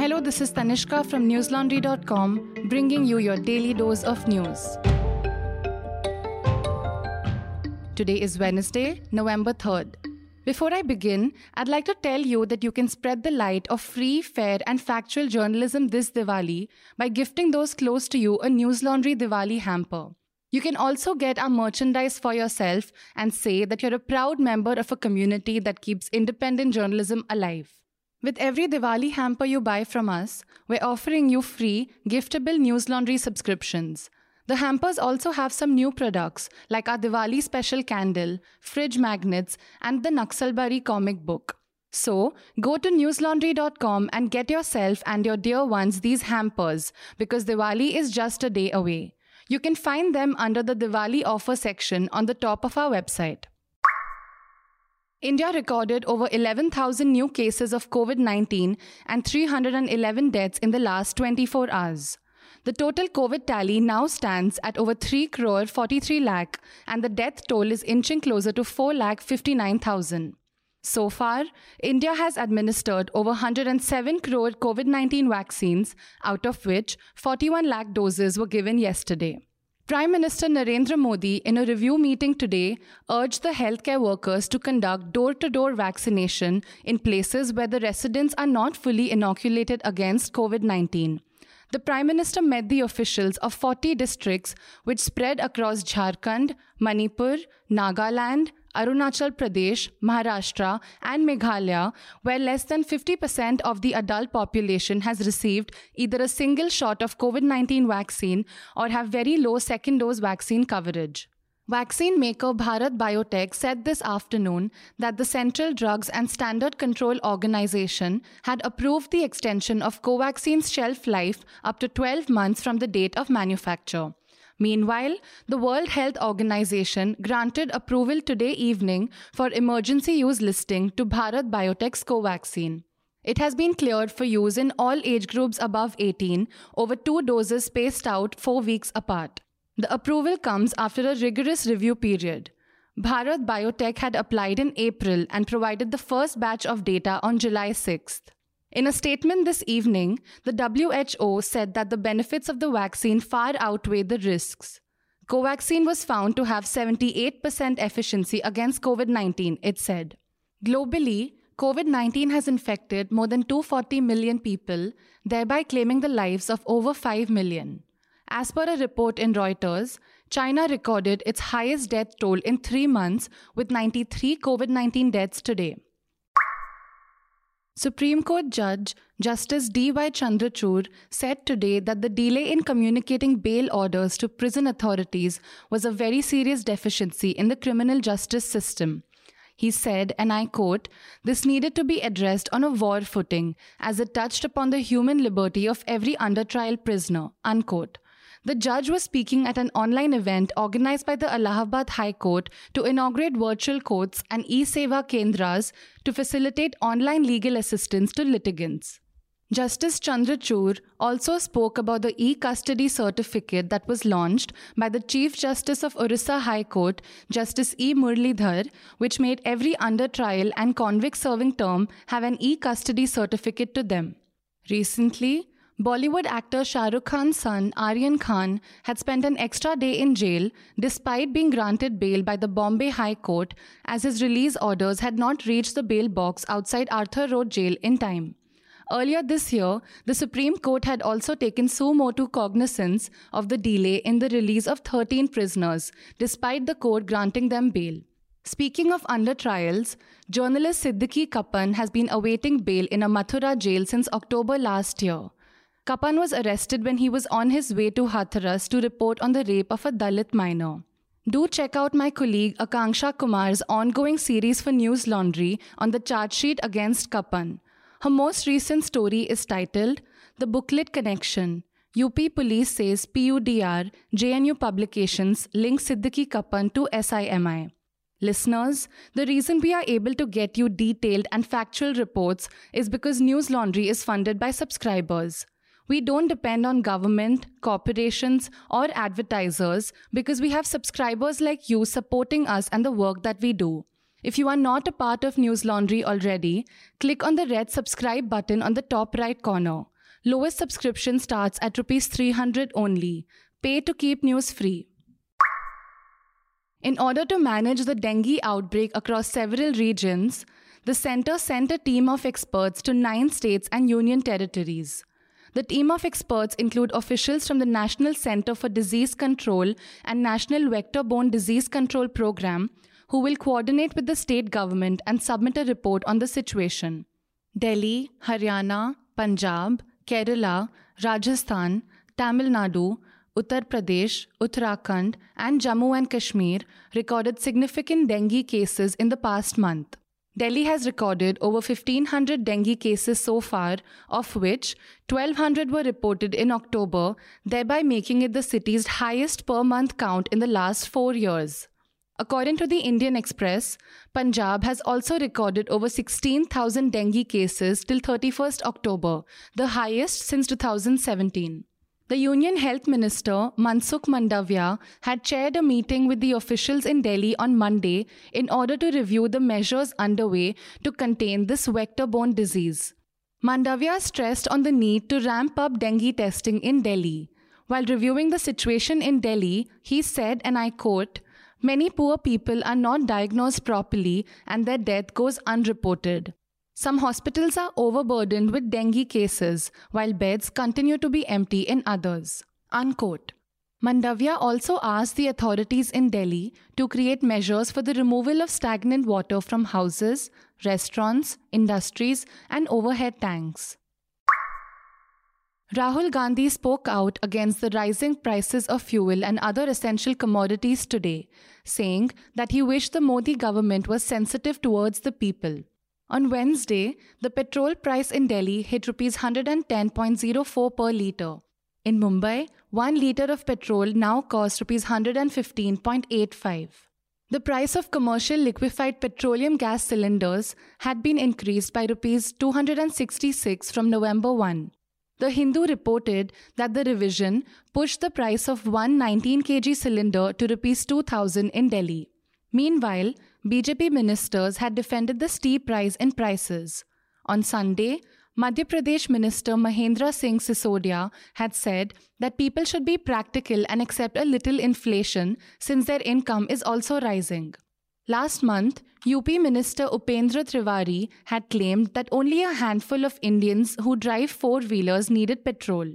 Hello, this is Tanishka from newslaundry.com, bringing you your daily dose of news. Today is Wednesday, November 3rd. Before I begin, I'd like to tell you that you can spread the light of free, fair, and factual journalism this Diwali by gifting those close to you a News Laundry Diwali hamper. You can also get our merchandise for yourself and say that you're a proud member of a community that keeps independent journalism alive. With every Diwali hamper you buy from us, we're offering you free, giftable News Laundry subscriptions. The hampers also have some new products like our Diwali special candle, fridge magnets, and the Naxalbari comic book. So, go to newslaundry.com and get yourself and your dear ones these hampers because Diwali is just a day away. You can find them under the Diwali offer section on the top of our website. India recorded over 11,000 new cases of COVID 19 and 311 deaths in the last 24 hours. The total COVID tally now stands at over 3 crore 43 lakh, and the death toll is inching closer to 4 lakh 59,000. So far, India has administered over 107 crore COVID 19 vaccines, out of which 41 lakh doses were given yesterday. Prime Minister Narendra Modi, in a review meeting today, urged the healthcare workers to conduct door to door vaccination in places where the residents are not fully inoculated against COVID 19. The Prime Minister met the officials of 40 districts which spread across Jharkhand, Manipur, Nagaland, Arunachal Pradesh, Maharashtra, and Meghalaya, where less than 50% of the adult population has received either a single shot of COVID 19 vaccine or have very low second dose vaccine coverage. Vaccine maker Bharat Biotech said this afternoon that the Central Drugs and Standard Control Organization had approved the extension of Covaxin's shelf life up to 12 months from the date of manufacture. Meanwhile, the World Health Organization granted approval today evening for emergency use listing to Bharat Biotech's Covaxin. It has been cleared for use in all age groups above 18, over two doses spaced out four weeks apart. The approval comes after a rigorous review period. Bharat Biotech had applied in April and provided the first batch of data on July 6th. In a statement this evening, the WHO said that the benefits of the vaccine far outweigh the risks. Covaxin was found to have 78% efficiency against COVID 19, it said. Globally, COVID 19 has infected more than 240 million people, thereby claiming the lives of over 5 million. As per a report in Reuters, China recorded its highest death toll in three months with 93 COVID 19 deaths today. Supreme Court Judge Justice D.Y. Chandrachud said today that the delay in communicating bail orders to prison authorities was a very serious deficiency in the criminal justice system. He said, and I quote, this needed to be addressed on a war footing as it touched upon the human liberty of every under trial prisoner, unquote. The judge was speaking at an online event organized by the Allahabad High Court to inaugurate virtual courts and e-seva kendras to facilitate online legal assistance to litigants. Justice Chandrachud also spoke about the e-custody certificate that was launched by the Chief Justice of Orissa High Court, Justice E. Muralidhar, which made every under trial and convict serving term have an e-custody certificate to them. Recently, Bollywood actor Shah Rukh Khan's son Aryan Khan had spent an extra day in jail despite being granted bail by the Bombay High Court as his release orders had not reached the bail box outside Arthur Road Jail in time. Earlier this year, the Supreme Court had also taken suo motu cognizance of the delay in the release of 13 prisoners, despite the court granting them bail. Speaking of under trials, journalist Siddique Kappan has been awaiting bail in a Mathura jail since October last year. Kappan was arrested when he was on his way to Hathras to report on the rape of a Dalit minor. Do check out my colleague Akanksha Kumar's ongoing series for News Laundry on the charge sheet against Kappan. Her most recent story is titled The Booklet Connection. UP Police says PUDR, JNU Publications link Siddique Kappan to SIMI. Listeners, the reason we are able to get you detailed and factual reports is because News Laundry is funded by subscribers. We don't depend on government, corporations, or advertisers because we have subscribers like you supporting us and the work that we do. If you are not a part of News Laundry already, click on the red subscribe button on the top right corner. Lowest subscription starts at rupees 300 only. Pay to keep news free. In order to manage the dengue outbreak across several regions, the center sent a team of experts to nine states and union territories. The team of experts include officials from the National Center for Disease Control and National Vector Borne Disease Control Program, who will coordinate with the state government and submit a report on the situation. Delhi, Haryana, Punjab, Kerala, Rajasthan, Tamil Nadu, Uttar Pradesh, Uttarakhand, and Jammu and Kashmir recorded significant dengue cases in the past month. Delhi has recorded over 1500 dengue cases so far, of which 1200 were reported in October, thereby making it the city's highest per month count in the last four years. According to the Indian Express, Punjab has also recorded over 16,000 dengue cases till 31st October, the highest since 2017. The Union Health Minister, Mansukh Mandavia, had chaired a meeting with the officials in Delhi on Monday in order to review the measures underway to contain this vector borne disease. Mandavia stressed on the need to ramp up dengue testing in Delhi. While reviewing the situation in Delhi, he said, and I quote, Many poor people are not diagnosed properly and their death goes unreported. Some hospitals are overburdened with dengue cases, while beds continue to be empty in others. Unquote. Mandavia also asked the authorities in Delhi to create measures for the removal of stagnant water from houses, restaurants, industries, and overhead tanks. Rahul Gandhi spoke out against the rising prices of fuel and other essential commodities today, saying that he wished the Modi government was sensitive towards the people. On Wednesday, the petrol price in Delhi hit rupees 110.04 per litre. In Mumbai, 1 litre of petrol now costs rupees 115.85. The price of commercial liquefied petroleum gas cylinders had been increased by rupees 266 from November 1. The Hindu reported that the revision pushed the price of one 19 kg cylinder to rupees 2000 in Delhi. Meanwhile, BJP ministers had defended the steep rise in prices. On Sunday, Madhya Pradesh Minister Mahendra Singh Sisodia had said that people should be practical and accept a little inflation since their income is also rising. Last month, UP Minister Upendra Tiwari had claimed that only a handful of Indians who drive four wheelers needed petrol.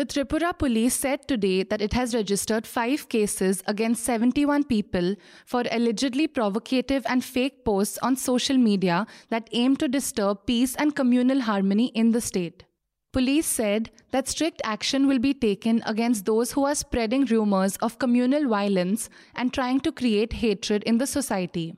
The Tripura police said today that it has registered five cases against 71 people for allegedly provocative and fake posts on social media that aim to disturb peace and communal harmony in the state. Police said that strict action will be taken against those who are spreading rumors of communal violence and trying to create hatred in the society.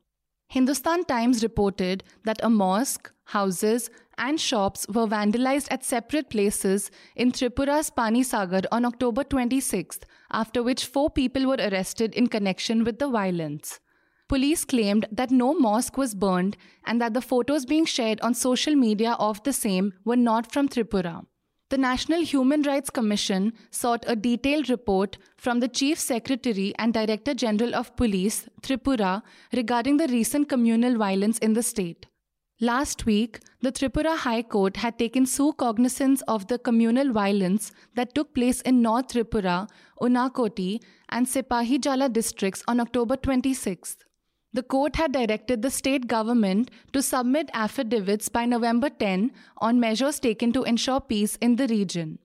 Hindustan Times reported that a mosque, houses, and shops were vandalized at separate places in Tripura's Panisagar on October 26th, after which four people were arrested in connection with the violence. Police claimed that no mosque was burned and that the photos being shared on social media of the same were not from Tripura. The National Human Rights Commission sought a detailed report from the Chief Secretary and Director General of Police, Tripura, regarding the recent communal violence in the state. Last week, the Tripura High Court had taken sue cognizance of the communal violence that took place in North Tripura, Unakoti, and Sipahijala districts on October 26th. The court had directed the state government to submit affidavits by November 10 on measures taken to ensure peace in the region.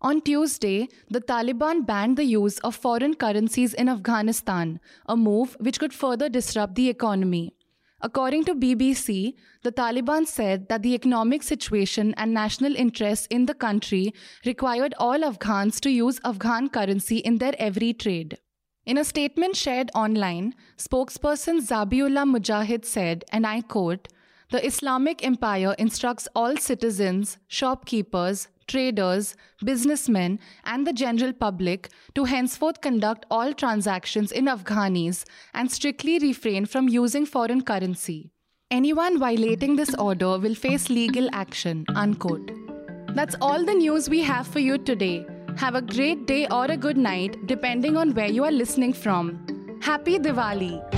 On Tuesday, the Taliban banned the use of foreign currencies in Afghanistan, a move which could further disrupt the economy. According to BBC, the Taliban said that the economic situation and national interests in the country required all Afghans to use Afghan currency in their every trade. In a statement shared online, spokesperson Zabiullah Mujahid said, and I quote, the Islamic Emirate instructs all citizens, shopkeepers, traders, businessmen, and the general public to henceforth conduct all transactions in Afghanis and strictly refrain from using foreign currency. Anyone violating this order will face legal action. Unquote. That's all the news we have for you today. Have a great day or a good night, depending on where you are listening from. Happy Diwali!